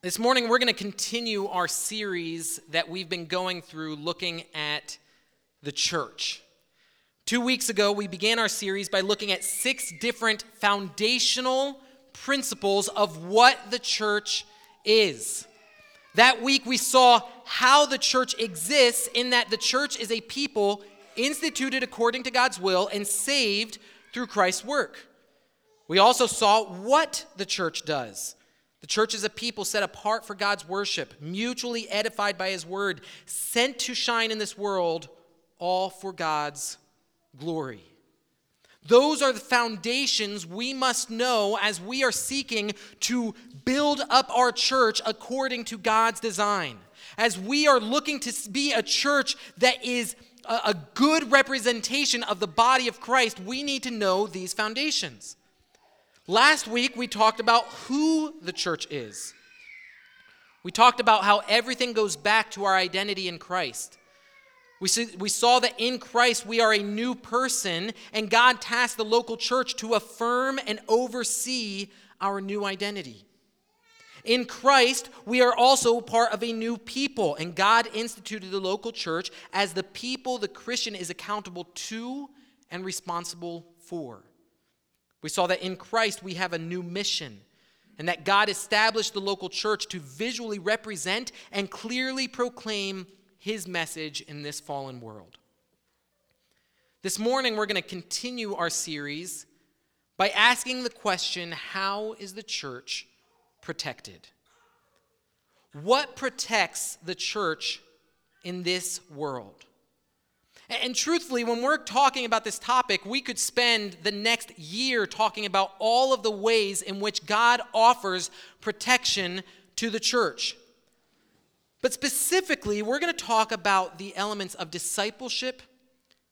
This morning, we're going to continue our series that we've been going through looking at the church. Two weeks ago, we began our series by looking at six different foundational principles of what the church is. That week, we saw how the church exists in that the church is a people instituted according to God's will and saved through Christ's work. We also saw what the church does the church is a people set apart for God's worship, mutually edified by his word, sent to shine in this world, all for God's glory. Those are the foundations we must know as we are seeking to build up our church according to God's design. As we are looking to be a church that is a, good representation of the body of Christ, we need to know these foundations. Last week, we talked about who the church is. We talked about how everything goes back to our identity in Christ. We, see, we saw that in Christ we are a new person, and God tasked the local church to affirm and oversee our new identity. In Christ, we are also part of a new people, and God instituted the local church as the people the Christian is accountable to and responsible for. We saw that in Christ we have a new mission and that God established the local church to visually represent and clearly proclaim his message in this fallen world. This morning, we're going to continue our series by asking the question how is the church protected? What protects the church in this world? And truthfully, when we're talking about this topic, we could spend the next year talking about all of the ways in which God offers protection to the church. But specifically, we're going to talk about the elements of discipleship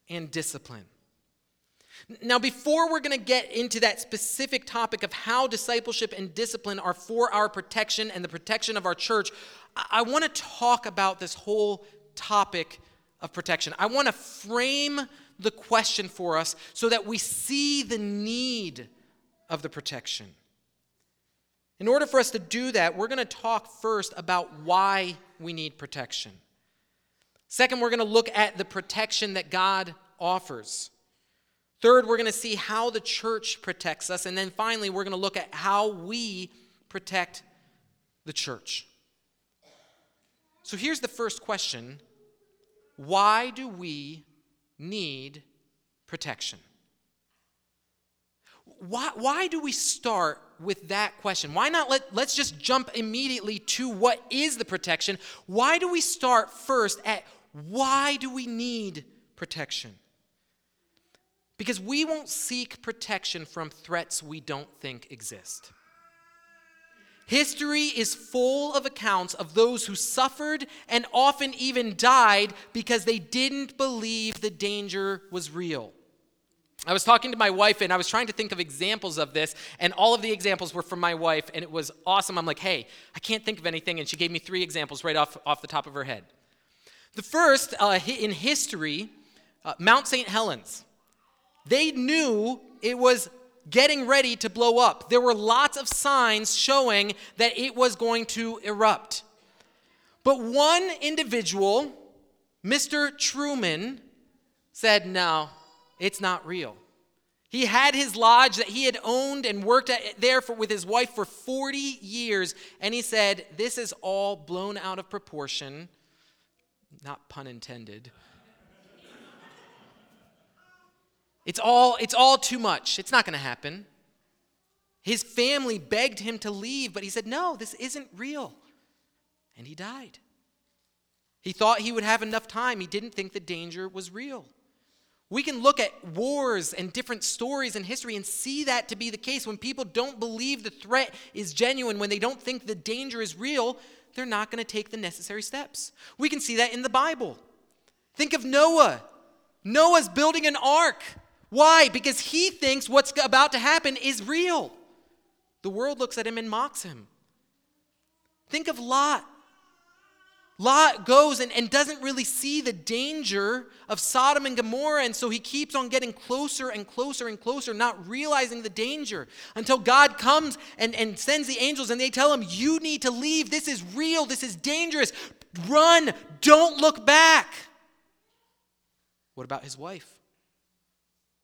and discipline. Now, before we're going to get into that specific topic of how discipleship and discipline are for our protection and the protection of our church, I, want to talk about this whole topic of protection. I want to frame the question for us so that we see the need of the protection. In order for us to do that, we're going to talk first about why we need protection. Second, we're going to look at the protection that God offers. Third, we're going to see how the church protects us. And then finally, we're going to look at how we protect the church. So here's the first question why do we need protection? Why, why do we start with that question? Why not let, let's just jump immediately to what is the protection? Why do we start first at why do we need protection? Because we won't seek protection from threats we don't think exist. History is full of accounts of those who suffered and often even died because they didn't believe the danger was real. I was talking to my wife and I was trying to think of examples of this, and all of the examples were from my wife, and it was awesome. I'm like, hey, I can't think of anything, and she gave me three examples right off, off the top of her head. The first, uh, in history, uh, Mount St. Helens. They knew it was getting ready to blow up. There were lots of signs showing that it was going to erupt. But one individual, Mr. Truman, said, No, it's not real. He had his lodge that he had owned and worked at there for, with his wife for 40 years, and he said, This is all blown out of proportion. Not pun intended. It's all, it's all too much. It's not going to happen. His family begged him to leave, but he said, No, this isn't real. And he died. He thought he would have enough time. He didn't think the danger was real. We can look at wars and different stories in history and see that to be the case. When people don't believe the threat is genuine, when they don't think the danger is real, they're not going to take the necessary steps. We can see that in the Bible. Think of Noah. Noah's building an ark. Why? Because he thinks what's about to happen is real. The world looks at him and mocks him. Think of Lot. Lot goes and, and doesn't really see the danger of Sodom and Gomorrah, and so he keeps on getting closer and closer and closer, not realizing the danger until God comes and, and sends the angels and they tell him, You need to leave. This is real. This is dangerous. Run. Don't look back. What about his wife?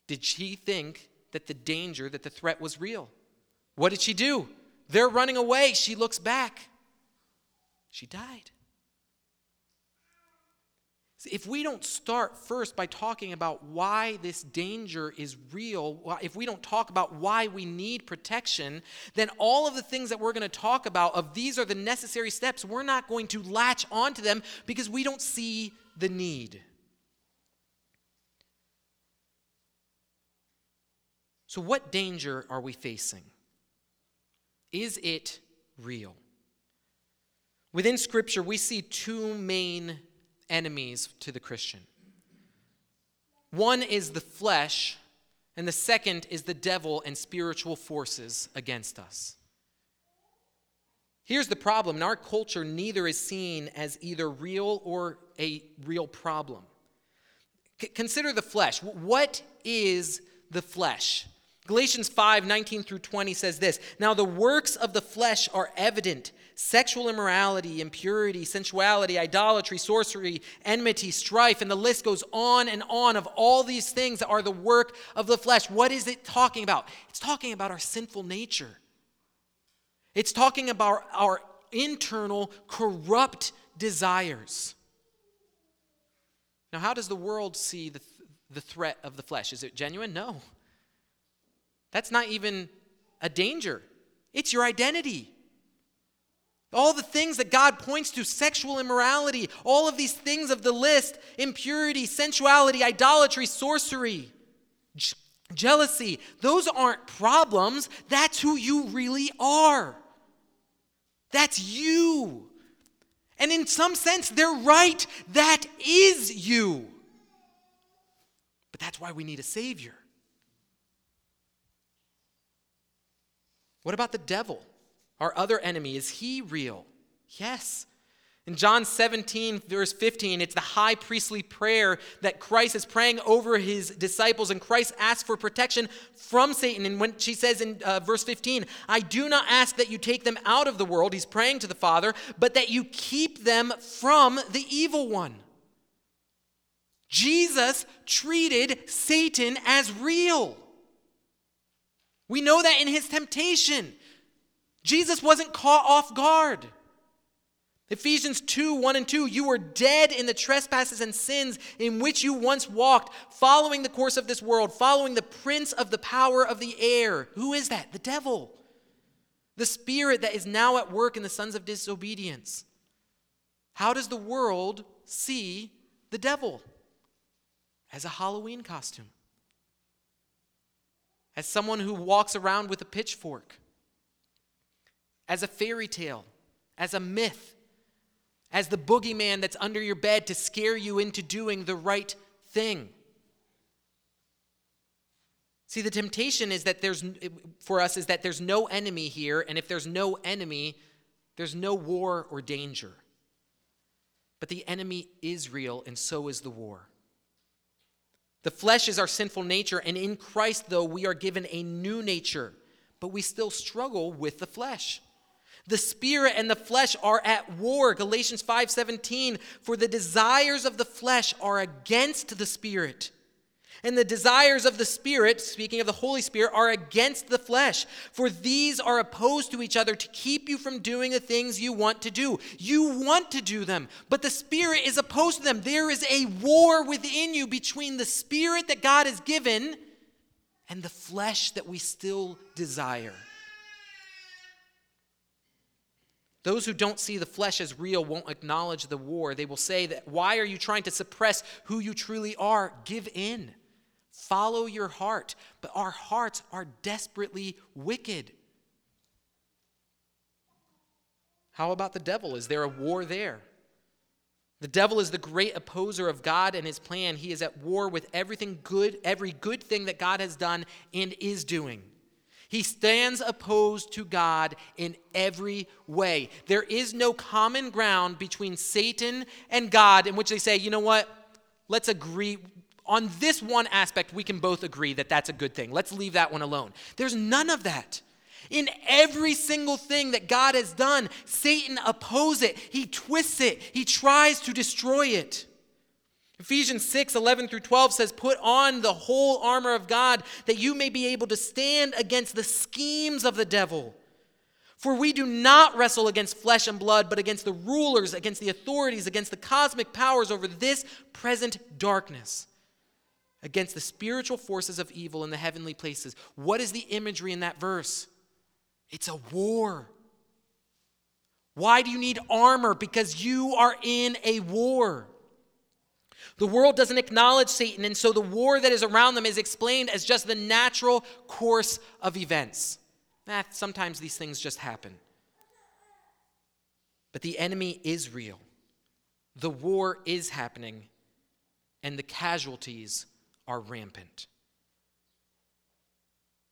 Did she think that the danger, that the threat was real? What did she do? They're running away. She looks back. She died. If we don't start first by talking about why this danger is real, if we don't talk about why we need protection, then all of the things that we're going to talk about of these are the necessary steps, we're not going to latch onto them because we don't see the need. So, what danger are we facing? Is it real? Within Scripture, we see two main enemies to the Christian. One is the flesh, and the second is the devil and spiritual forces against us. Here's the problem in our culture, neither is seen as either real or a real problem. C- consider the flesh. What is the flesh? Galatians 5 19 through 20 says this Now the works of the flesh are evident sexual immorality, impurity, sensuality, idolatry, sorcery, enmity, strife, and the list goes on and on of all these things that are the work of the flesh. What is it talking about? It's talking about our sinful nature, it's talking about our internal corrupt desires. Now, how does the world see the, the threat of the flesh? Is it genuine? No. That's not even a danger, it's your identity. All the things that God points to sexual immorality, all of these things of the list impurity, sensuality, idolatry, sorcery, j- jealousy those aren't problems. That's who you really are. That's you. And in some sense, they're right. That is you. But that's why we need a Savior. What about the devil? Our other enemy, is he real? Yes. In John 17, verse 15, it's the high priestly prayer that Christ is praying over his disciples, and Christ asks for protection from Satan. And when she says in uh, verse 15, I do not ask that you take them out of the world, he's praying to the Father, but that you keep them from the evil one. Jesus treated Satan as real. We know that in his temptation. Jesus wasn't caught off guard. Ephesians 2 1 and 2, you were dead in the trespasses and sins in which you once walked, following the course of this world, following the prince of the power of the air. Who is that? The devil. The spirit that is now at work in the sons of disobedience. How does the world see the devil? As a Halloween costume, as someone who walks around with a pitchfork as a fairy tale, as a myth, as the boogeyman that's under your bed to scare you into doing the right thing. See, the temptation is that there's, for us, is that there's no enemy here, and if there's no enemy, there's no war or danger. But the enemy is real, and so is the war. The flesh is our sinful nature, and in Christ, though, we are given a new nature, but we still struggle with the flesh. The spirit and the flesh are at war. Galatians 5:17 for the desires of the flesh are against the spirit. And the desires of the spirit, speaking of the Holy Spirit, are against the flesh. For these are opposed to each other to keep you from doing the things you want to do. You want to do them, but the spirit is opposed to them. There is a war within you between the spirit that God has given and the flesh that we still desire. Those who don't see the flesh as real won't acknowledge the war. They will say that, why are you trying to suppress who you truly are? Give in. Follow your heart. But our hearts are desperately wicked. How about the devil? Is there a war there? The devil is the great opposer of God and his plan. He is at war with everything good, every good thing that God has done and is doing. He stands opposed to God in every way. There is no common ground between Satan and God in which they say, you know what? Let's agree. On this one aspect, we can both agree that that's a good thing. Let's leave that one alone. There's none of that. In every single thing that God has done, Satan opposes it. He twists it. He tries to destroy it. Ephesians 6 11 through 12 says, Put on the whole armor of God that you may be able to stand against the schemes of the devil. For we do not wrestle against flesh and blood, but against the rulers, against the authorities, against the cosmic powers over this present darkness, against the spiritual forces of evil in the heavenly places. What is the imagery in that verse? It's a war. Why do you need armor? Because you are in a war. The world doesn't acknowledge Satan, and so the war that is around them is explained as just the natural course of events. Eh, sometimes these things just happen. But the enemy is real. The war is happening, and the casualties are rampant.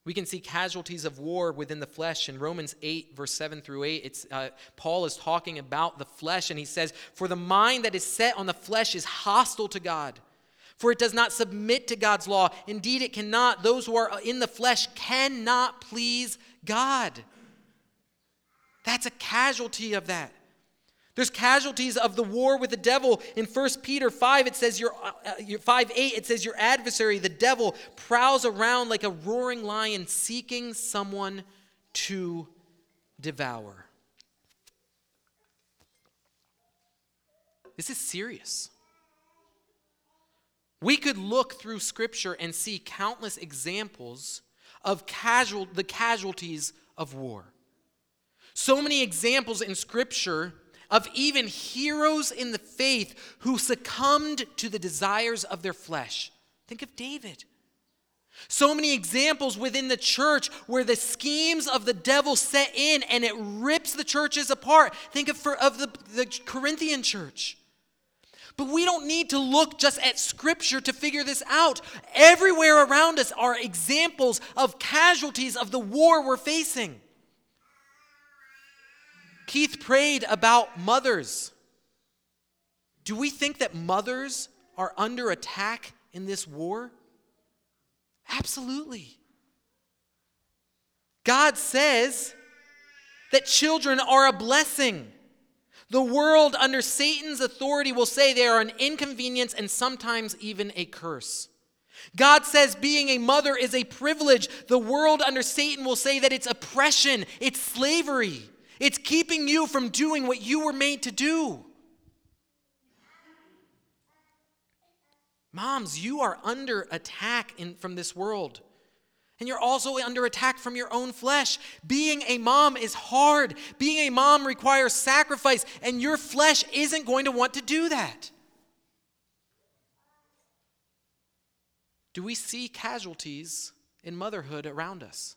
We can see casualties of war within the flesh. In Romans 8, verse 7 through 8, it's, uh, Paul is talking about the flesh, and he says, For the mind that is set on the flesh is hostile to God, for it does not submit to God's law. Indeed, it cannot. Those who are in the flesh cannot please God. That's a casualty of that. There's casualties of the war with the devil. In 1 Peter 5, it says your, uh, your 5 8, it says your adversary, the devil, prowls around like a roaring lion seeking someone to devour. This is serious. We could look through scripture and see countless examples of casual, the casualties of war. So many examples in scripture of even heroes in the faith who succumbed to the desires of their flesh. Think of David. So many examples within the church where the schemes of the devil set in and it rips the churches apart. Think of, for, of the, the Corinthian church. But we don't need to look just at scripture to figure this out. Everywhere around us are examples of casualties of the war we're facing. Keith prayed about mothers. Do we think that mothers are under attack in this war? Absolutely. God says that children are a blessing. The world, under Satan's authority, will say they are an inconvenience and sometimes even a curse. God says being a mother is a privilege. The world, under Satan, will say that it's oppression, it's slavery. It's keeping you from doing what you were made to do. Moms, you are under attack in, from this world. And you're also under attack from your own flesh. Being a mom is hard. Being a mom requires sacrifice, and your flesh isn't going to want to do that. Do we see casualties in motherhood around us?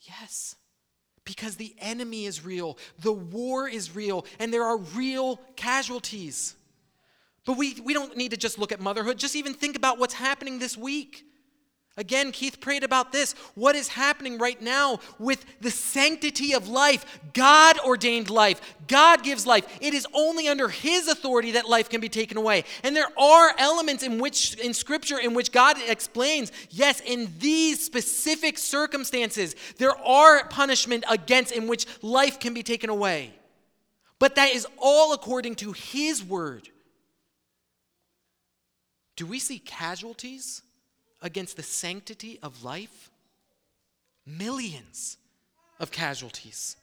Yes. Because the enemy is real, the war is real, and there are real casualties. But we, we don't need to just look at motherhood, just even think about what's happening this week. Again, Keith prayed about this. What is happening right now with the sanctity of life? God ordained life. God gives life. It is only under his authority that life can be taken away. And there are elements in which in scripture in which God explains, yes, in these specific circumstances, there are punishment against in which life can be taken away. But that is all according to his word. Do we see casualties? Against the sanctity of life? Millions of casualties,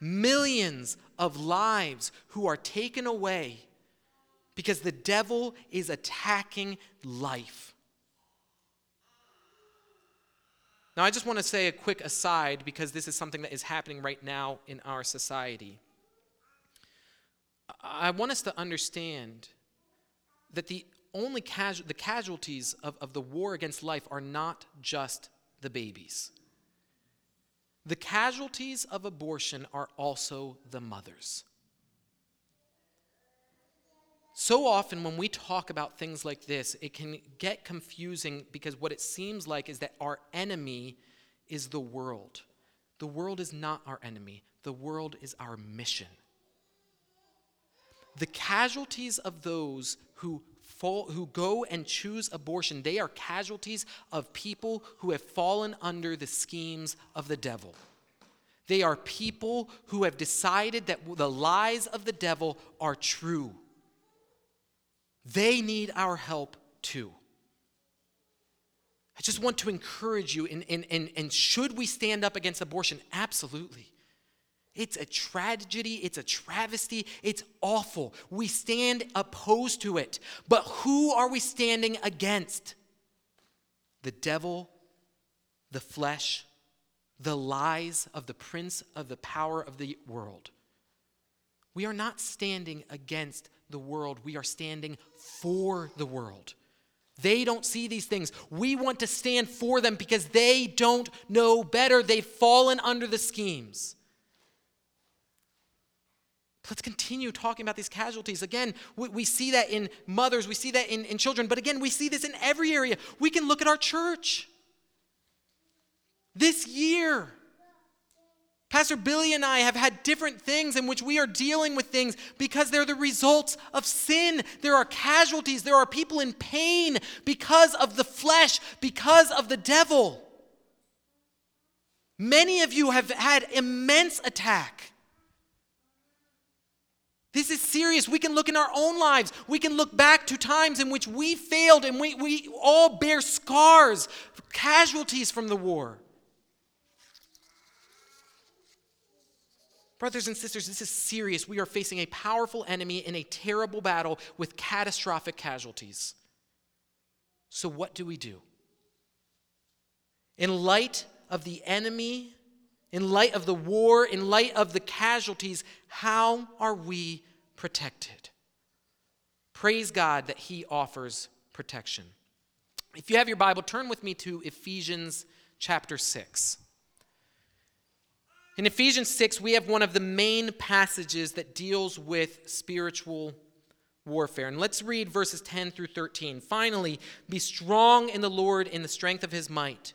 millions of lives who are taken away because the devil is attacking life. Now, I just want to say a quick aside because this is something that is happening right now in our society. I want us to understand that the only casu- the casualties of, of the war against life are not just the babies. The casualties of abortion are also the mothers. So often, when we talk about things like this, it can get confusing because what it seems like is that our enemy is the world. The world is not our enemy, the world is our mission. The casualties of those who, who go and choose abortion, they are casualties of people who have fallen under the schemes of the devil. They are people who have decided that the lies of the devil are true they need our help too. I just want to encourage you, and, and, and, and should we stand up against abortion? Absolutely. It's a tragedy, it's a travesty, it's awful. We stand opposed to it. But who are we standing against? The devil, the flesh, the lies of the prince of the power of the world. We are not standing against the world, we are standing for the world. They don't see these things. We want to stand for them because they don't know better. They've fallen under the schemes. Let's continue talking about these casualties. Again, we, we see that in mothers, we see that in, in children, but again, we see this in every area. We can look at our church. This year, Pastor Billy and I have had different things in which we are dealing with things because they're the results of sin. There are casualties, there are people in pain because of the flesh, because of the devil. Many of you have had immense attack. This is serious. We can look in our own lives. We can look back to times in which we failed and we, we all bear scars, casualties from the war. Brothers and sisters, this is serious. We are facing a powerful enemy in a terrible battle with catastrophic casualties. So, what do we do? In light of the enemy, in light of the war, in light of the casualties, how are we protected? Praise God that He offers protection. If you have your Bible, turn with me to Ephesians chapter 6. In Ephesians 6, we have one of the main passages that deals with spiritual warfare. And let's read verses 10 through 13. Finally, be strong in the Lord in the strength of his might.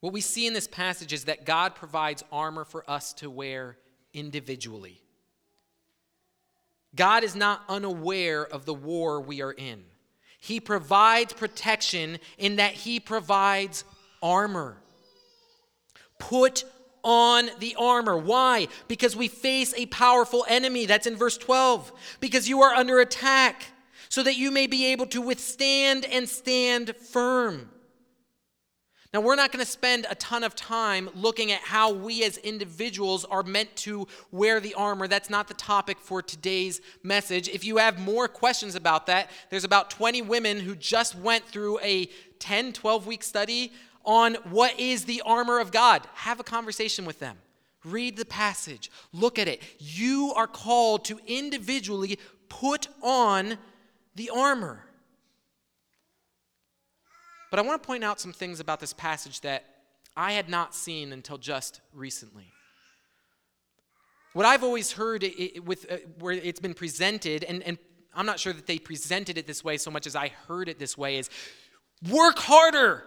What we see in this passage is that God provides armor for us to wear individually. God is not unaware of the war we are in. He provides protection in that He provides armor. Put on the armor. Why? Because we face a powerful enemy. That's in verse 12. Because you are under attack, so that you may be able to withstand and stand firm. Now, we're not going to spend a ton of time looking at how we as individuals are meant to wear the armor. That's not the topic for today's message. If you have more questions about that, there's about 20 women who just went through a 10, 12 week study on what is the armor of God. Have a conversation with them. Read the passage. Look at it. You are called to individually put on the armor. But I want to point out some things about this passage that I had not seen until just recently. What I've always heard it, it, with uh, where it's been presented, and, and I'm not sure that they presented it this way so much as I heard it this way, is work harder.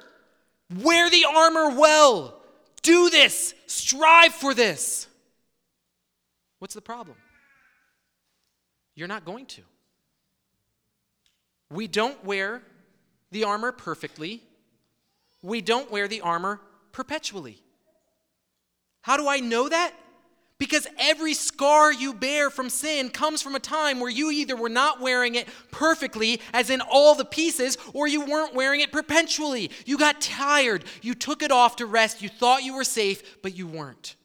Wear the armor well. Do this. Strive for this. What's the problem? You're not going to. We don't wear the armor perfectly. We don't wear the armor perpetually. How do I know that? Because every scar you bear from sin comes from a time where you either were not wearing it perfectly, as in all the pieces, or you weren't wearing it perpetually. You got tired. You took it off to rest. You thought you were safe, but you weren't.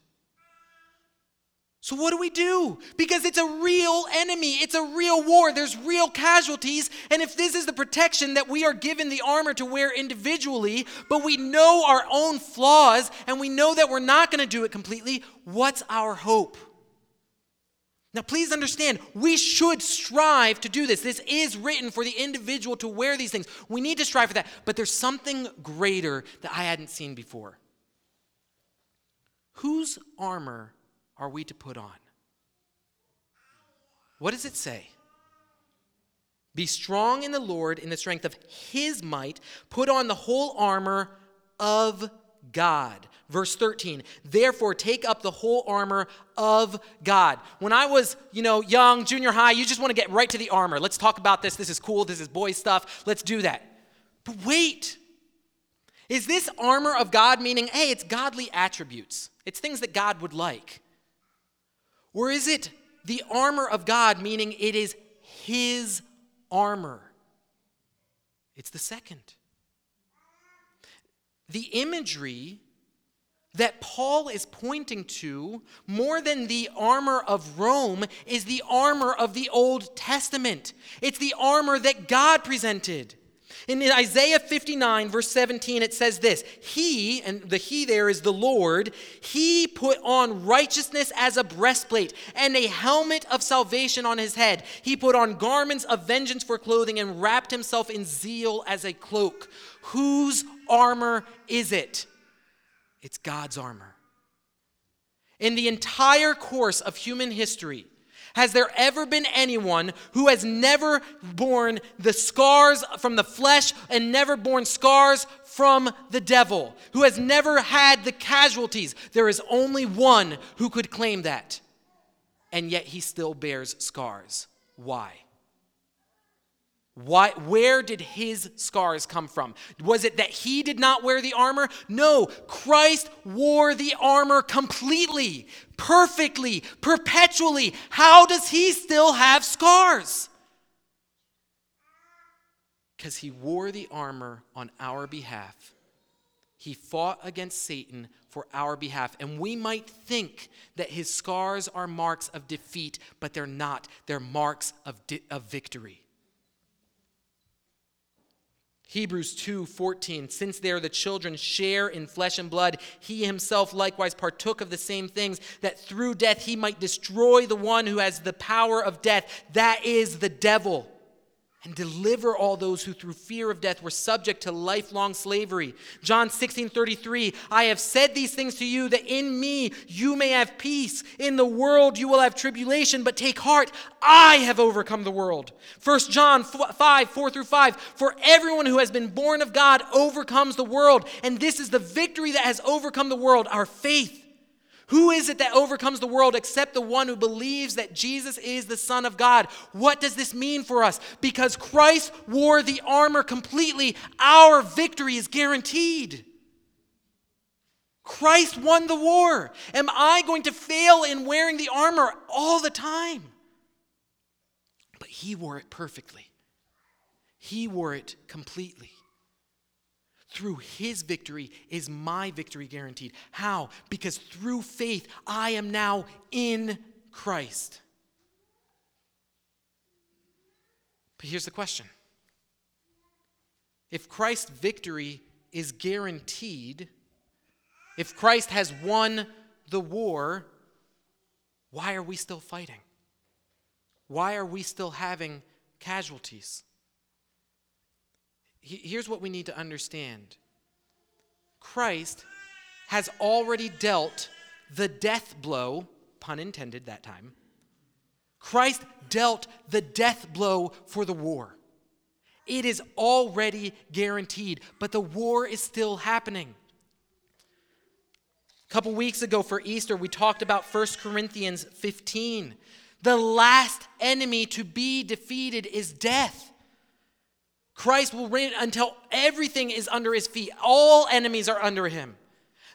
So, what do we do? Because it's a real enemy. It's a real war. There's real casualties. And if this is the protection that we are given the armor to wear individually, but we know our own flaws and we know that we're not going to do it completely, what's our hope? Now, please understand, we should strive to do this. This is written for the individual to wear these things. We need to strive for that. But there's something greater that I hadn't seen before. Whose armor are we to put on? What does it say? Be strong in the Lord in the strength of his might. Put on the whole armor of God. Verse 13, therefore take up the whole armor of God. When I was, you know, young, junior high, you just want to get right to the armor. Let's talk about this. This is cool. This is boy stuff. Let's do that. But wait. Is this armor of God meaning, hey, it's godly attributes? It's things that God would like. Or is it the armor of God, meaning it is His armor? It's the second. The imagery that Paul is pointing to, more than the armor of Rome, is the armor of the Old Testament. It's the armor that God presented. In Isaiah 59, verse 17, it says this He, and the He there is the Lord, He put on righteousness as a breastplate and a helmet of salvation on his head. He put on garments of vengeance for clothing and wrapped himself in zeal as a cloak. Whose armor is it? It's God's armor. In the entire course of human history, has there ever been anyone who has never borne the scars from the flesh and never borne scars from the devil? Who has never had the casualties? There is only one who could claim that. And yet he still bears scars. Why? Why, where did his scars come from? Was it that he did not wear the armor? No, Christ wore the armor completely, perfectly, perpetually. How does he still have scars? Because he wore the armor on our behalf. He fought against Satan for our behalf. And we might think that his scars are marks of defeat, but they're not. They're marks of, di- of victory. Hebrews 2:14 Since they are the children share in flesh and blood he himself likewise partook of the same things that through death he might destroy the one who has the power of death that is the devil and deliver all those who through fear of death were subject to lifelong slavery. John 16 33, I have said these things to you that in me you may have peace. In the world you will have tribulation, but take heart, I have overcome the world. 1 John 5 4 through 5, for everyone who has been born of God overcomes the world, and this is the victory that has overcome the world, our faith. Who is it that overcomes the world except the one who believes that Jesus is the Son of God? What does this mean for us? Because Christ wore the armor completely, our victory is guaranteed. Christ won the war. Am I going to fail in wearing the armor all the time? But he wore it perfectly, he wore it completely. Through his victory is my victory guaranteed. How? Because through faith, I am now in Christ. But here's the question if Christ's victory is guaranteed, if Christ has won the war, why are we still fighting? Why are we still having casualties? Here's what we need to understand Christ has already dealt the death blow, pun intended that time. Christ dealt the death blow for the war. It is already guaranteed, but the war is still happening. A couple weeks ago for Easter, we talked about 1 Corinthians 15. The last enemy to be defeated is death. Christ will reign until everything is under his feet. All enemies are under him.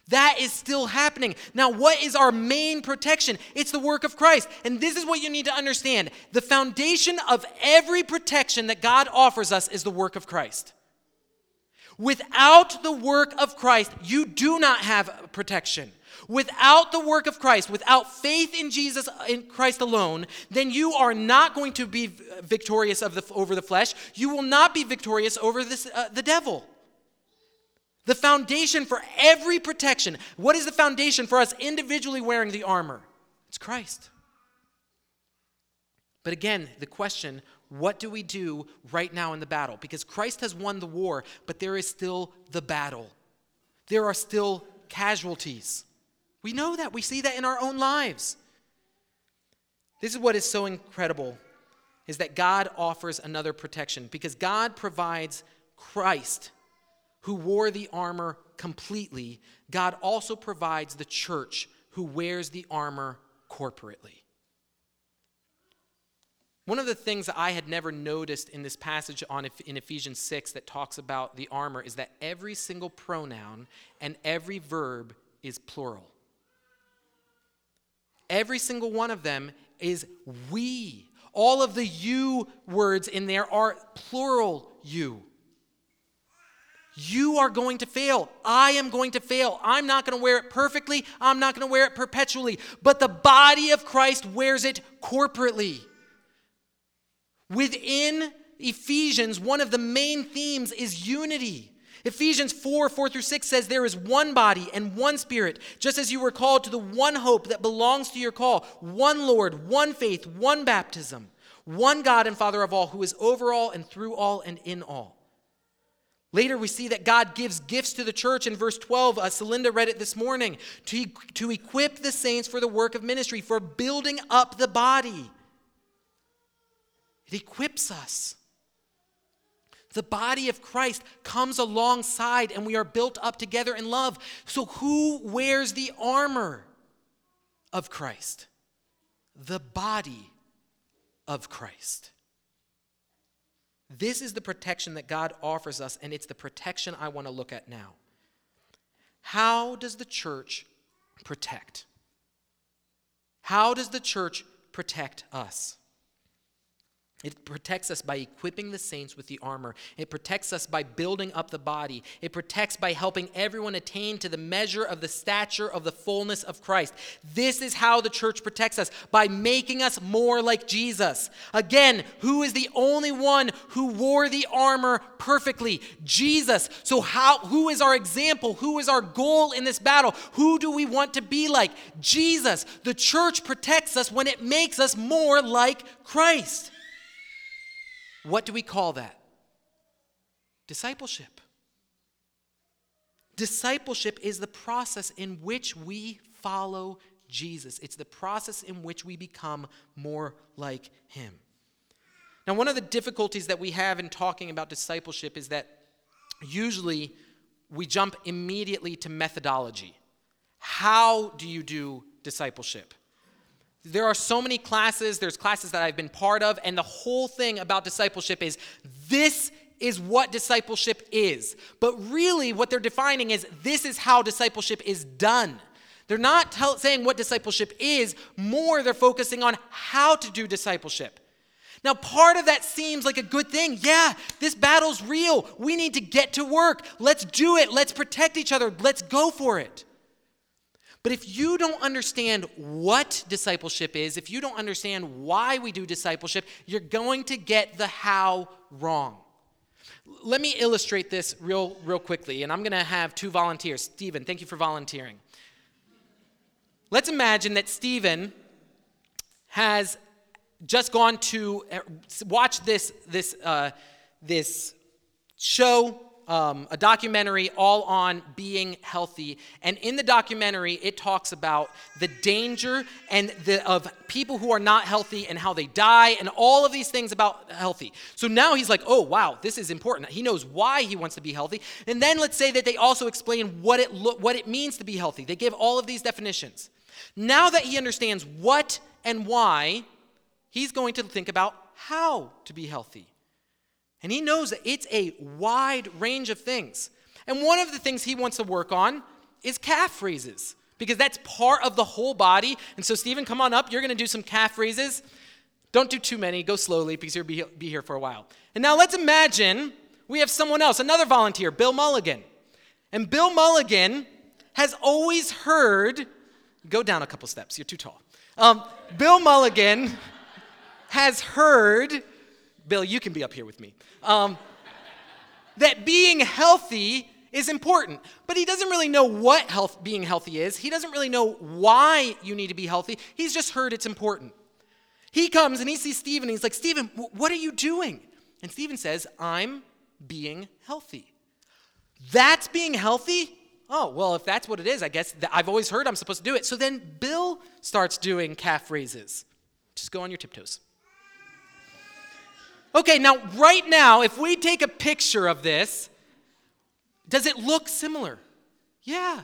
That is still happening. Now, what is our main protection? It's the work of Christ. And this is what you need to understand the foundation of every protection that God offers us is the work of Christ. Without the work of Christ, you do not have protection. Without the work of Christ, without faith in Jesus, in Christ alone, then you are not going to be victorious of the, over the flesh. You will not be victorious over this, uh, the devil. The foundation for every protection, what is the foundation for us individually wearing the armor? It's Christ. But again, the question what do we do right now in the battle? Because Christ has won the war, but there is still the battle. There are still casualties. We know that. We see that in our own lives. This is what is so incredible is that God offers another protection because God provides Christ who wore the armor completely. God also provides the church who wears the armor corporately. One of the things that I had never noticed in this passage on, in Ephesians 6 that talks about the armor is that every single pronoun and every verb is plural. Every single one of them is we. All of the you words in there are plural you. You are going to fail. I am going to fail. I'm not going to wear it perfectly. I'm not going to wear it perpetually. But the body of Christ wears it corporately. Within Ephesians, one of the main themes is unity. Ephesians 4 4 through 6 says, There is one body and one spirit, just as you were called to the one hope that belongs to your call, one Lord, one faith, one baptism, one God and Father of all, who is over all and through all and in all. Later, we see that God gives gifts to the church in verse 12. Uh, Celinda read it this morning to, to equip the saints for the work of ministry, for building up the body. It equips us. The body of Christ comes alongside and we are built up together in love. So, who wears the armor of Christ? The body of Christ. This is the protection that God offers us, and it's the protection I want to look at now. How does the church protect? How does the church protect us? It protects us by equipping the saints with the armor. It protects us by building up the body. It protects by helping everyone attain to the measure of the stature of the fullness of Christ. This is how the church protects us by making us more like Jesus. Again, who is the only one who wore the armor perfectly? Jesus. So how who is our example? Who is our goal in this battle? Who do we want to be like? Jesus. The church protects us when it makes us more like Christ. What do we call that? Discipleship. Discipleship is the process in which we follow Jesus. It's the process in which we become more like him. Now, one of the difficulties that we have in talking about discipleship is that usually we jump immediately to methodology. How do you do discipleship? There are so many classes, there's classes that I've been part of, and the whole thing about discipleship is this is what discipleship is. But really, what they're defining is this is how discipleship is done. They're not tell, saying what discipleship is, more, they're focusing on how to do discipleship. Now, part of that seems like a good thing. Yeah, this battle's real. We need to get to work. Let's do it. Let's protect each other. Let's go for it. But if you don't understand what discipleship is, if you don't understand why we do discipleship, you're going to get the how wrong. Let me illustrate this real, real quickly, and I'm going to have two volunteers. Stephen, thank you for volunteering. Let's imagine that Stephen has just gone to watch this, this, uh, this show um, a documentary all on being healthy. And in the documentary, it talks about the danger and the, of people who are not healthy and how they die and all of these things about healthy. So now he's like, oh, wow, this is important. He knows why he wants to be healthy. And then let's say that they also explain what it, lo- what it means to be healthy. They give all of these definitions. Now that he understands what and why, he's going to think about how to be healthy. And he knows that it's a wide range of things. And one of the things he wants to work on is calf raises because that's part of the whole body. And so, Stephen, come on up. You're going to do some calf raises. Don't do too many, go slowly because you'll be, be here for a while. And now let's imagine we have someone else, another volunteer, Bill Mulligan. And Bill Mulligan has always heard Go down a couple steps. You're too tall. Um, Bill Mulligan has heard, Bill, you can be up here with me, um, that being healthy is important. But he doesn't really know what health, being healthy is. He doesn't really know why you need to be healthy. He's just heard it's important. He comes and he sees Stephen and he's like, Stephen, what are you doing? And Stephen says, I'm being healthy. That's being healthy? Oh, well, if that's what it is, I guess I've always heard I'm supposed to do it. So then Bill starts doing calf raises. Just go on your tiptoes. Okay, now, right now, if we take a picture of this, does it look similar? Yeah.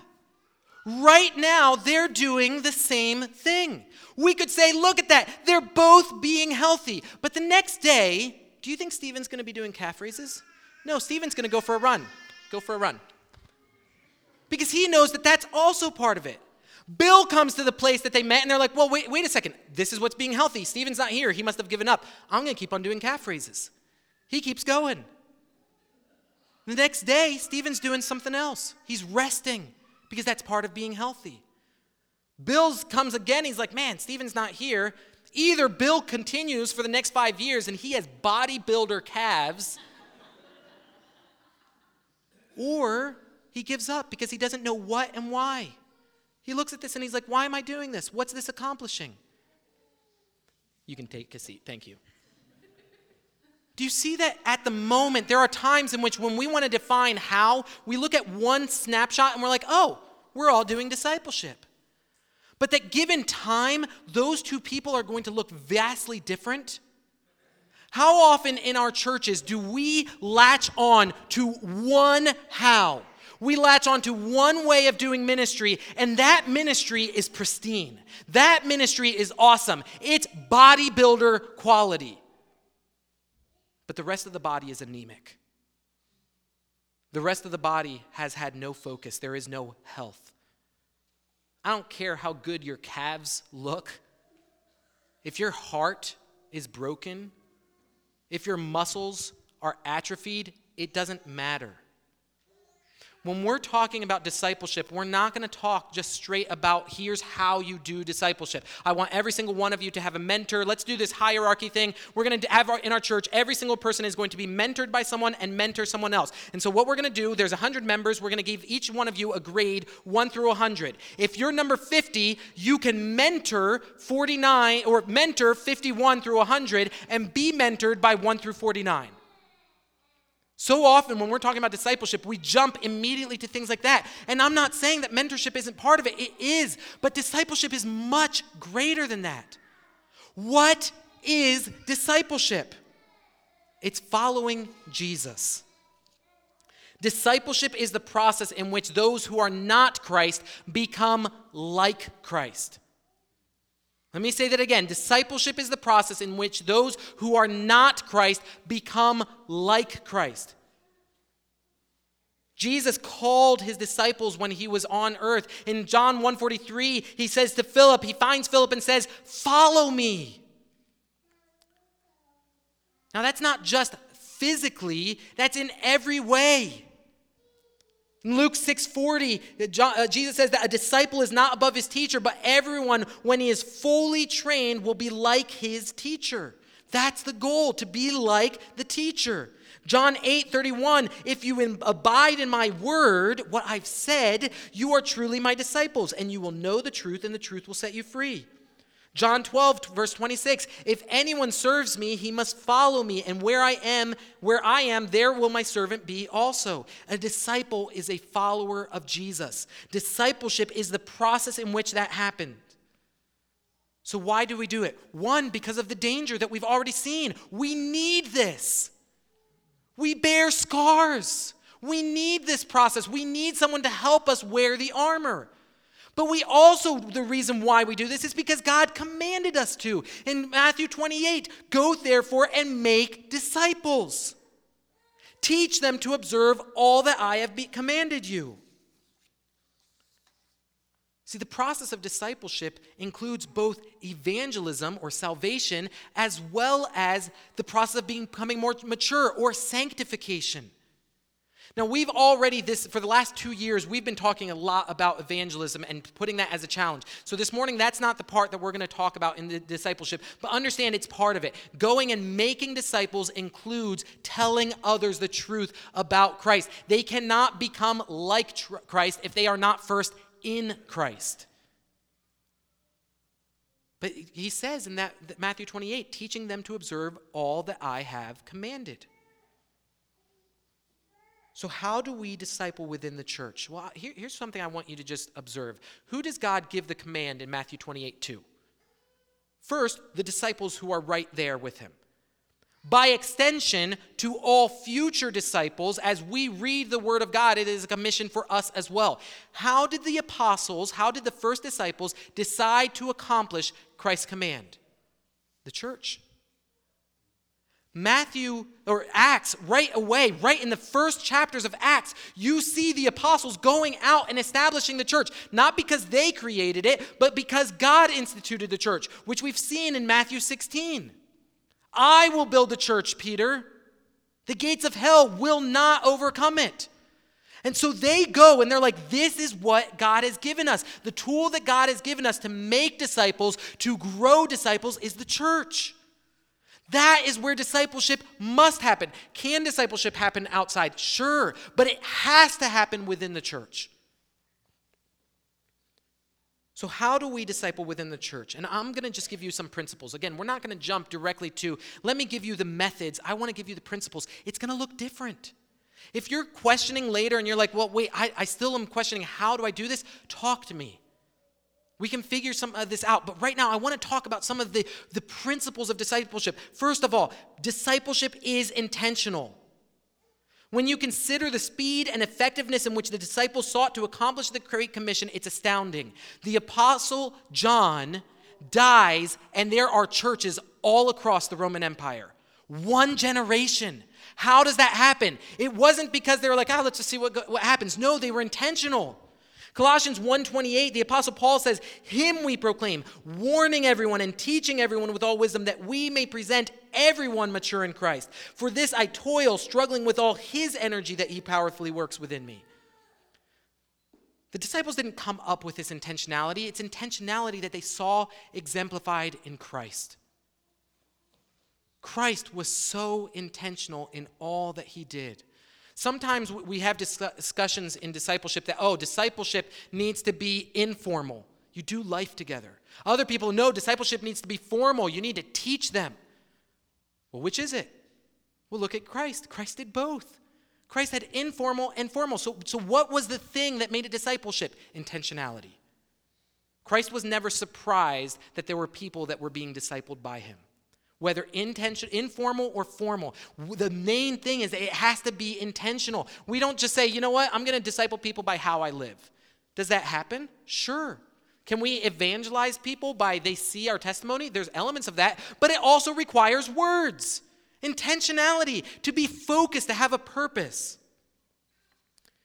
Right now, they're doing the same thing. We could say, look at that. They're both being healthy. But the next day, do you think Stephen's going to be doing calf raises? No, Stephen's going to go for a run. Go for a run. Because he knows that that's also part of it. Bill comes to the place that they met and they're like, well, wait, wait a second. This is what's being healthy. Stephen's not here. He must have given up. I'm going to keep on doing calf raises. He keeps going. The next day, Stephen's doing something else. He's resting because that's part of being healthy. Bill comes again. He's like, man, Stephen's not here. Either Bill continues for the next five years and he has bodybuilder calves, or he gives up because he doesn't know what and why. He looks at this and he's like, Why am I doing this? What's this accomplishing? You can take a seat. Thank you. Do you see that at the moment, there are times in which when we want to define how, we look at one snapshot and we're like, oh, we're all doing discipleship. But that given time, those two people are going to look vastly different. How often in our churches do we latch on to one how? We latch onto one way of doing ministry, and that ministry is pristine. That ministry is awesome. It's bodybuilder quality. But the rest of the body is anemic. The rest of the body has had no focus, there is no health. I don't care how good your calves look. If your heart is broken, if your muscles are atrophied, it doesn't matter when we're talking about discipleship, we're not going to talk just straight about here's how you do discipleship. I want every single one of you to have a mentor. Let's do this hierarchy thing. We're going to have our, in our church, every single person is going to be mentored by someone and mentor someone else. And so, what we're going to do, there's 100 members. We're going to give each one of you a grade 1 through 100. If you're number 50, you can mentor 49 or mentor 51 through 100 and be mentored by 1 through 49. So often, when we're talking about discipleship, we jump immediately to things like that. And I'm not saying that mentorship isn't part of it, it is. But discipleship is much greater than that. What is discipleship? It's following Jesus. Discipleship is the process in which those who are not Christ become like Christ. Let me say that again. Discipleship is the process in which those who are not Christ become like Christ. Jesus called his disciples when he was on earth. In John 1:43, he says to Philip, he finds Philip and says, "Follow me." Now that's not just physically, that's in every way. In Luke 6:40, uh, Jesus says that a disciple is not above his teacher, but everyone when he is fully trained will be like his teacher. That's the goal, to be like the teacher. John 8, 31, if you abide in my word, what I've said, you are truly my disciples, and you will know the truth, and the truth will set you free. John 12, verse 26, if anyone serves me, he must follow me, and where I am, where I am, there will my servant be also. A disciple is a follower of Jesus. Discipleship is the process in which that happened. So, why do we do it? One, because of the danger that we've already seen. We need this. We bear scars. We need this process. We need someone to help us wear the armor. But we also, the reason why we do this is because God commanded us to. In Matthew 28, go therefore and make disciples. Teach them to observe all that I have commanded you. See, the process of discipleship includes both evangelism or salvation as well as the process of becoming more mature or sanctification. Now, we've already, this for the last two years, we've been talking a lot about evangelism and putting that as a challenge. So, this morning, that's not the part that we're going to talk about in the discipleship, but understand it's part of it. Going and making disciples includes telling others the truth about Christ. They cannot become like Christ if they are not first in Christ. But he says in that, that Matthew 28, teaching them to observe all that I have commanded. So, how do we disciple within the church? Well, here, here's something I want you to just observe. Who does God give the command in Matthew 28 to? First, the disciples who are right there with him. By extension, to all future disciples, as we read the Word of God, it is a commission for us as well. How did the apostles, how did the first disciples decide to accomplish Christ's command? The church. Matthew or Acts, right away, right in the first chapters of Acts, you see the apostles going out and establishing the church, not because they created it, but because God instituted the church, which we've seen in Matthew 16. I will build the church, Peter. The gates of hell will not overcome it. And so they go and they're like, this is what God has given us. The tool that God has given us to make disciples, to grow disciples, is the church. That is where discipleship must happen. Can discipleship happen outside? Sure, but it has to happen within the church. So, how do we disciple within the church? And I'm going to just give you some principles. Again, we're not going to jump directly to, let me give you the methods. I want to give you the principles. It's going to look different. If you're questioning later and you're like, well, wait, I, I still am questioning, how do I do this? Talk to me. We can figure some of this out. But right now, I want to talk about some of the, the principles of discipleship. First of all, discipleship is intentional. When you consider the speed and effectiveness in which the disciples sought to accomplish the Great Commission, it's astounding. The Apostle John dies, and there are churches all across the Roman Empire. One generation. How does that happen? It wasn't because they were like, oh, let's just see what, what happens. No, they were intentional. Colossians 1:28 the apostle Paul says, "Him we proclaim, warning everyone and teaching everyone with all wisdom that we may present everyone mature in Christ. For this I toil, struggling with all his energy that he powerfully works within me." The disciples didn't come up with this intentionality. It's intentionality that they saw exemplified in Christ. Christ was so intentional in all that he did. Sometimes we have discussions in discipleship that, oh, discipleship needs to be informal. You do life together. Other people know discipleship needs to be formal. You need to teach them. Well, which is it? Well, look at Christ. Christ did both. Christ had informal and formal. So, so what was the thing that made it discipleship? Intentionality. Christ was never surprised that there were people that were being discipled by him whether intention, informal or formal. The main thing is it has to be intentional. We don't just say, you know what, I'm going to disciple people by how I live. Does that happen? Sure. Can we evangelize people by they see our testimony? There's elements of that, but it also requires words, intentionality, to be focused, to have a purpose.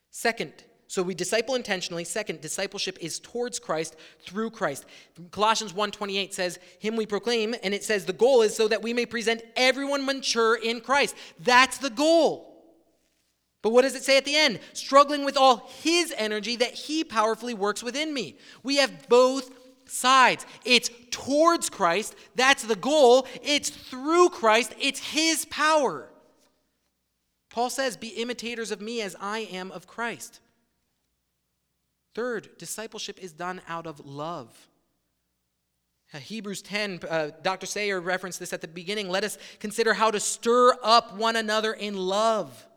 Second, so we disciple intentionally. Second, discipleship is towards Christ through Christ. Colossians 1:28 says, "Him we proclaim," and it says the goal is so that we may present everyone mature in Christ. That's the goal. But what does it say at the end? Struggling with all his energy that he powerfully works within me. We have both sides. It's towards Christ, that's the goal. It's through Christ, it's his power. Paul says, Be imitators of me as I am of Christ. Third, discipleship is done out of love. Uh, Hebrews 10, uh, Dr. Sayer referenced this at the beginning. Let us consider how to stir up one another in love.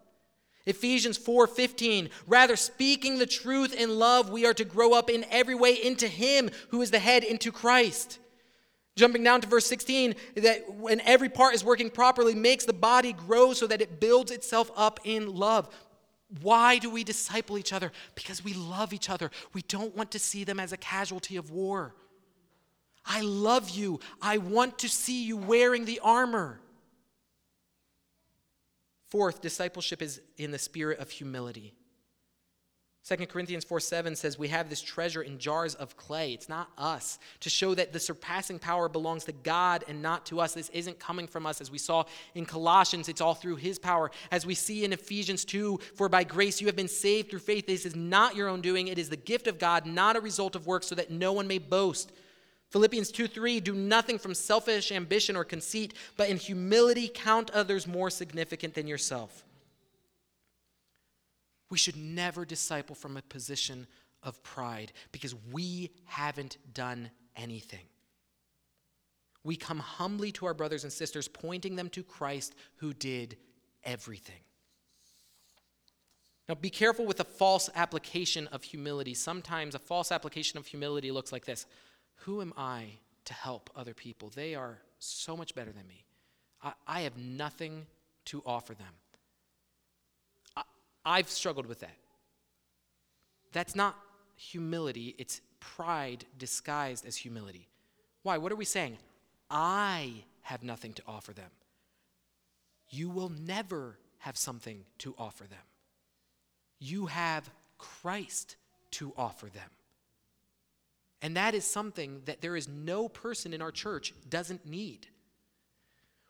Ephesians 4:15 Rather speaking the truth in love we are to grow up in every way into him who is the head into Christ. Jumping down to verse 16 that when every part is working properly makes the body grow so that it builds itself up in love. Why do we disciple each other? Because we love each other. We don't want to see them as a casualty of war. I love you. I want to see you wearing the armor. Fourth, discipleship is in the spirit of humility. 2 Corinthians 4 7 says, We have this treasure in jars of clay. It's not us. To show that the surpassing power belongs to God and not to us. This isn't coming from us. As we saw in Colossians, it's all through His power. As we see in Ephesians 2, For by grace you have been saved through faith. This is not your own doing, it is the gift of God, not a result of works, so that no one may boast. Philippians 2 3, do nothing from selfish ambition or conceit, but in humility count others more significant than yourself. We should never disciple from a position of pride because we haven't done anything. We come humbly to our brothers and sisters, pointing them to Christ who did everything. Now, be careful with a false application of humility. Sometimes a false application of humility looks like this Who am I to help other people? They are so much better than me. I, I have nothing to offer them. I've struggled with that. That's not humility, it's pride disguised as humility. Why? What are we saying? I have nothing to offer them. You will never have something to offer them. You have Christ to offer them. And that is something that there is no person in our church doesn't need.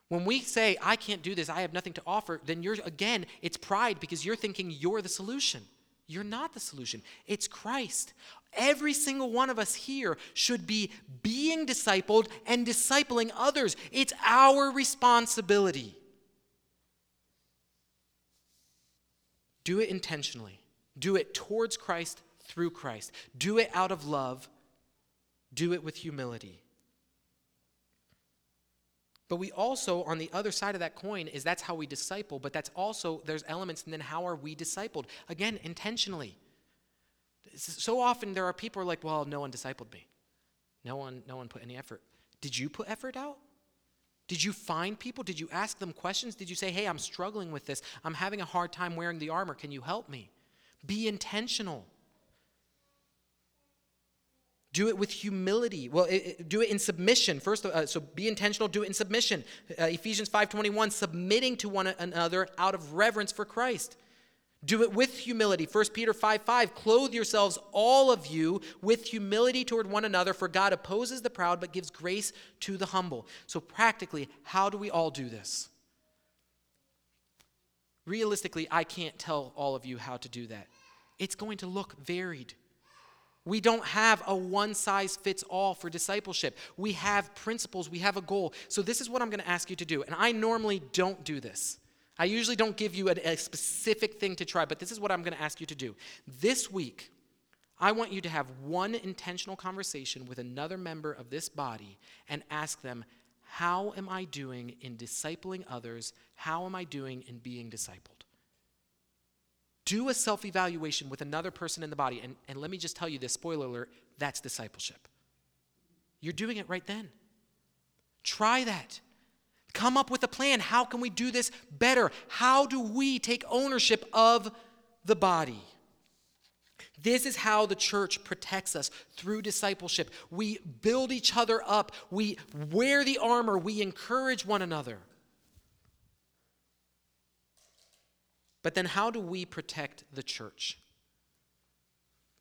When we say, I can't do this, I have nothing to offer, then you're, again, it's pride because you're thinking you're the solution. You're not the solution, it's Christ. Every single one of us here should be being discipled and discipling others. It's our responsibility. Do it intentionally, do it towards Christ through Christ, do it out of love, do it with humility. But we also, on the other side of that coin, is that's how we disciple, but that's also, there's elements, and then how are we discipled? Again, intentionally. So often there are people are like, well, no one discipled me. No one, no one put any effort. Did you put effort out? Did you find people? Did you ask them questions? Did you say, hey, I'm struggling with this. I'm having a hard time wearing the armor. Can you help me? Be intentional. Do it with humility. Well, it, it, do it in submission. First, uh, so be intentional. Do it in submission. Uh, Ephesians five twenty one, submitting to one another out of reverence for Christ. Do it with humility. 1 Peter 5 5, clothe yourselves, all of you, with humility toward one another, for God opposes the proud but gives grace to the humble. So, practically, how do we all do this? Realistically, I can't tell all of you how to do that. It's going to look varied. We don't have a one size fits all for discipleship. We have principles, we have a goal. So, this is what I'm going to ask you to do. And I normally don't do this. I usually don't give you a, a specific thing to try, but this is what I'm going to ask you to do. This week, I want you to have one intentional conversation with another member of this body and ask them, How am I doing in discipling others? How am I doing in being discipled? Do a self evaluation with another person in the body. And, and let me just tell you this spoiler alert that's discipleship. You're doing it right then. Try that. Come up with a plan. How can we do this better? How do we take ownership of the body? This is how the church protects us through discipleship. We build each other up, we wear the armor, we encourage one another. But then, how do we protect the church?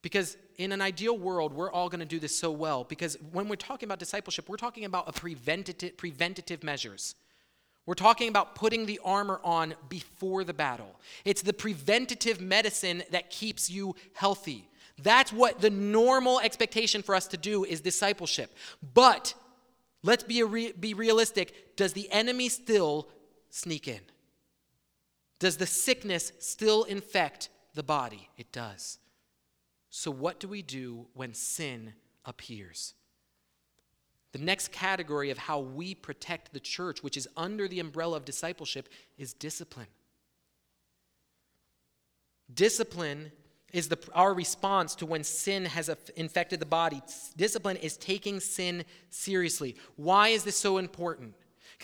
Because in an ideal world, we're all going to do this so well. Because when we're talking about discipleship, we're talking about a preventative, preventative measures. We're talking about putting the armor on before the battle. It's the preventative medicine that keeps you healthy. That's what the normal expectation for us to do is discipleship. But let's be, re- be realistic. Does the enemy still sneak in? Does the sickness still infect the body? It does. So, what do we do when sin appears? The next category of how we protect the church, which is under the umbrella of discipleship, is discipline. Discipline is the, our response to when sin has infected the body. Discipline is taking sin seriously. Why is this so important?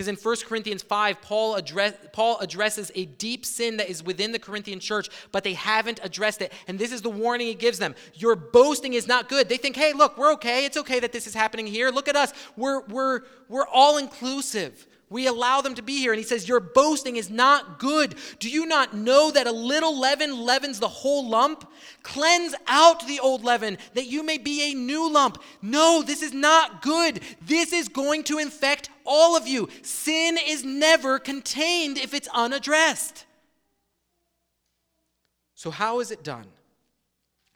Because in 1 Corinthians 5, Paul, address, Paul addresses a deep sin that is within the Corinthian church, but they haven't addressed it. And this is the warning he gives them. Your boasting is not good. They think, hey, look, we're okay. It's okay that this is happening here. Look at us. We're, we're, we're all inclusive. We allow them to be here. And he says, Your boasting is not good. Do you not know that a little leaven leavens the whole lump? Cleanse out the old leaven, that you may be a new lump. No, this is not good. This is going to infect all of you. Sin is never contained if it's unaddressed. So, how is it done?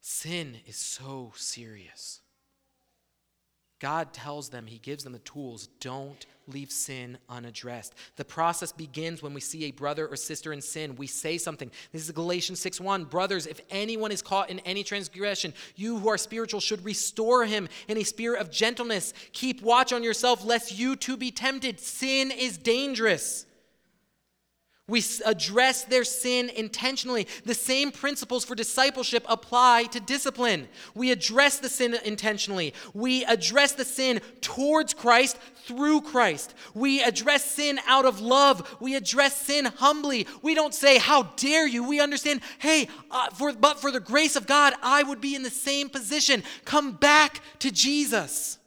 Sin is so serious. God tells them, He gives them the tools. Don't leave sin unaddressed. The process begins when we see a brother or sister in sin. We say something. This is Galatians 6 1. Brothers, if anyone is caught in any transgression, you who are spiritual should restore him in a spirit of gentleness. Keep watch on yourself, lest you too be tempted. Sin is dangerous. We address their sin intentionally. The same principles for discipleship apply to discipline. We address the sin intentionally. We address the sin towards Christ through Christ. We address sin out of love. We address sin humbly. We don't say, How dare you? We understand, hey, uh, for, but for the grace of God, I would be in the same position. Come back to Jesus.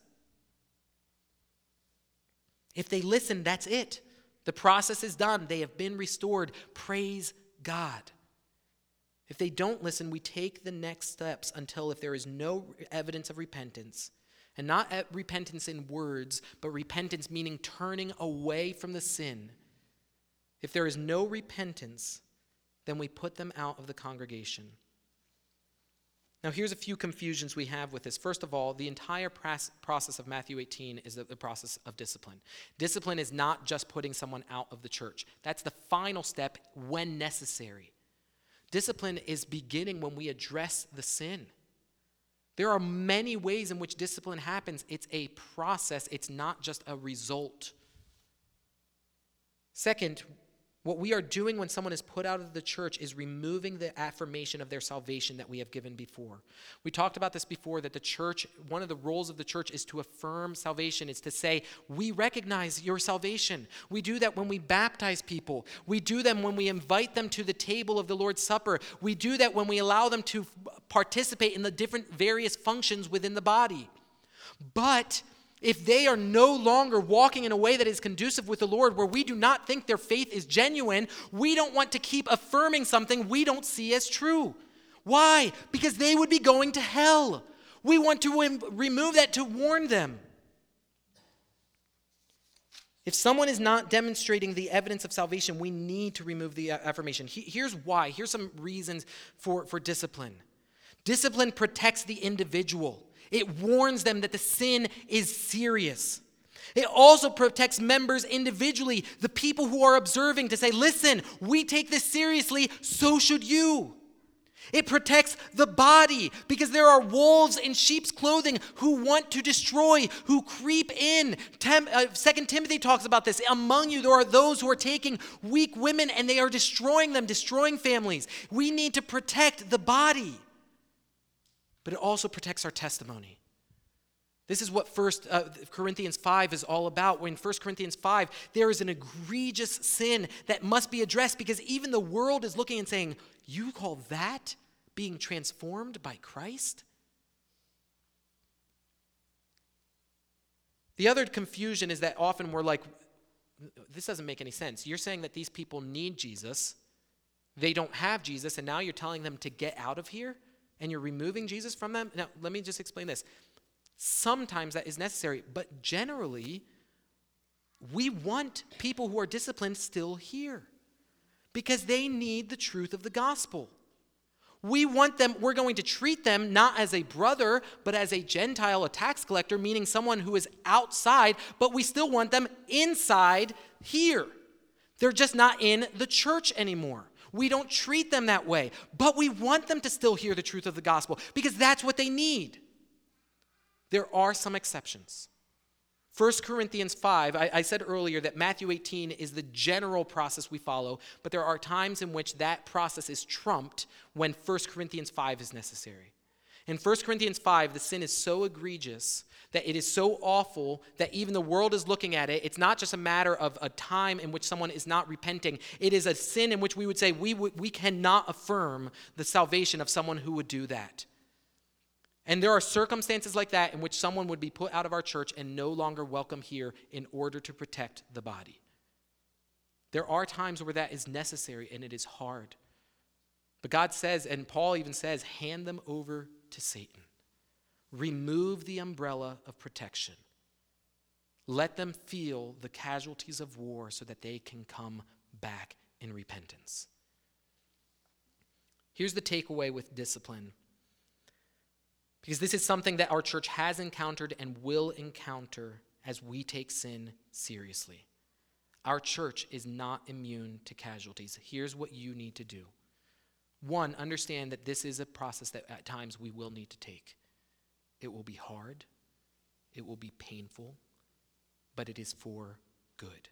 If they listen, that's it. The process is done. They have been restored. Praise God. If they don't listen, we take the next steps until if there is no evidence of repentance, and not repentance in words, but repentance meaning turning away from the sin. If there is no repentance, then we put them out of the congregation. Now, here's a few confusions we have with this. First of all, the entire process of Matthew 18 is the process of discipline. Discipline is not just putting someone out of the church, that's the final step when necessary. Discipline is beginning when we address the sin. There are many ways in which discipline happens. It's a process, it's not just a result. Second, what we are doing when someone is put out of the church is removing the affirmation of their salvation that we have given before. We talked about this before that the church, one of the roles of the church is to affirm salvation, is to say, We recognize your salvation. We do that when we baptize people, we do them when we invite them to the table of the Lord's Supper, we do that when we allow them to participate in the different various functions within the body. But if they are no longer walking in a way that is conducive with the Lord, where we do not think their faith is genuine, we don't want to keep affirming something we don't see as true. Why? Because they would be going to hell. We want to remove that to warn them. If someone is not demonstrating the evidence of salvation, we need to remove the uh, affirmation. Here's why. Here's some reasons for, for discipline. Discipline protects the individual. It warns them that the sin is serious. It also protects members individually, the people who are observing, to say, listen, we take this seriously, so should you. It protects the body because there are wolves in sheep's clothing who want to destroy, who creep in. Tem- uh, Second Timothy talks about this. Among you, there are those who are taking weak women and they are destroying them, destroying families. We need to protect the body but it also protects our testimony. This is what First uh, Corinthians 5 is all about. When 1 Corinthians 5, there is an egregious sin that must be addressed because even the world is looking and saying, You call that being transformed by Christ? The other confusion is that often we're like, This doesn't make any sense. You're saying that these people need Jesus, they don't have Jesus, and now you're telling them to get out of here? And you're removing Jesus from them. Now, let me just explain this. Sometimes that is necessary, but generally, we want people who are disciplined still here because they need the truth of the gospel. We want them, we're going to treat them not as a brother, but as a Gentile, a tax collector, meaning someone who is outside, but we still want them inside here. They're just not in the church anymore. We don't treat them that way, but we want them to still hear the truth of the gospel because that's what they need. There are some exceptions. 1 Corinthians 5, I, I, said earlier that Matthew 18 is the general process we follow, but there are times in which that process is trumped when 1 Corinthians 5 is necessary. In 1 Corinthians 5, the sin is so egregious that it is so awful that even the world is looking at it. It's not just a matter of a time in which someone is not repenting, it is a sin in which we would say we, we cannot affirm the salvation of someone who would do that. And there are circumstances like that in which someone would be put out of our church and no longer welcome here in order to protect the body. There are times where that is necessary and it is hard. But God says, and Paul even says, hand them over to Satan. Remove the umbrella of protection. Let them feel the casualties of war so that they can come back in repentance. Here's the takeaway with discipline because this is something that our church has encountered and will encounter as we take sin seriously. Our church is not immune to casualties. Here's what you need to do. One, understand that this is a process that at times we will need to take. It will be hard, it will be painful, but it is for good.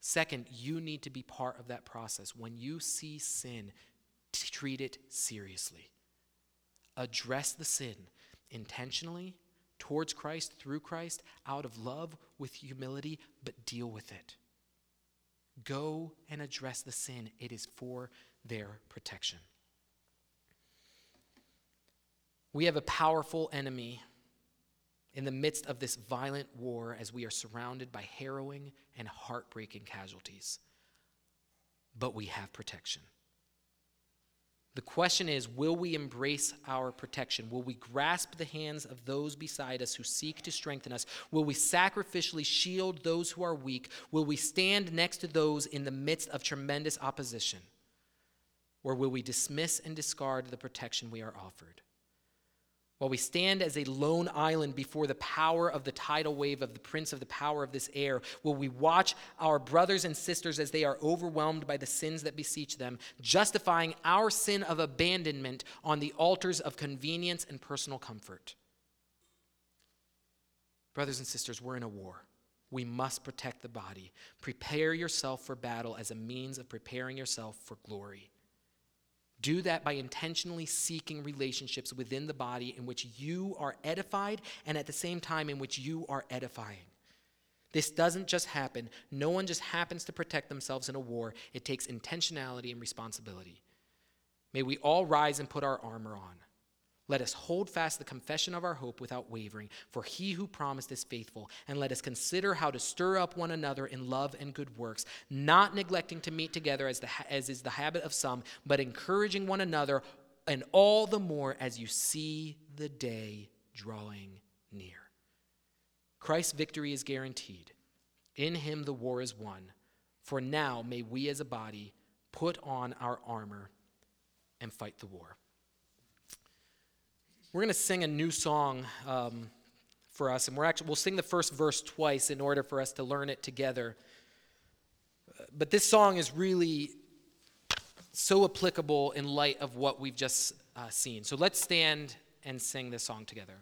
Second, you need to be part of that process. When you see sin, treat it seriously address the sin intentionally towards Christ, through Christ, out of love, with humility, but deal with it. Go and address the sin. It is for their protection. We have a powerful enemy in the midst of this violent war as we are surrounded by harrowing and heartbreaking casualties. But we have protection. The question is will we embrace our protection? Will we grasp the hands of those beside us who seek to strengthen us? Will we sacrificially shield those who are weak? Will we stand next to those in the midst of tremendous opposition? Or will we dismiss and discard the protection we are offered? While we stand as a lone island before the power of the tidal wave of the prince of the power of this air, will we watch our brothers and sisters as they are overwhelmed by the sins that beseech them, justifying our sin of abandonment on the altars of convenience and personal comfort? Brothers and sisters, we're in a war. We must protect the body. Prepare yourself for battle as a means of preparing yourself for glory. Do that by intentionally seeking relationships within the body in which you are edified and at the same time in which you are edifying. This doesn't just happen. No one just happens to protect themselves in a war. It takes intentionality and responsibility. May we all rise and put our armor on. Let us hold fast the confession of our hope without wavering, for he who promised is faithful. And let us consider how to stir up one another in love and good works, not neglecting to meet together as, the, as is the habit of some, but encouraging one another, and all the more as you see the day drawing near. Christ's victory is guaranteed. In him the war is won. For now, may we as a body put on our armor and fight the war. We're going to sing a new song um, for us, and we're actually we'll sing the first verse twice in order for us to learn it together. But this song is really so applicable in light of what we've just uh, seen. So let's stand and sing this song together.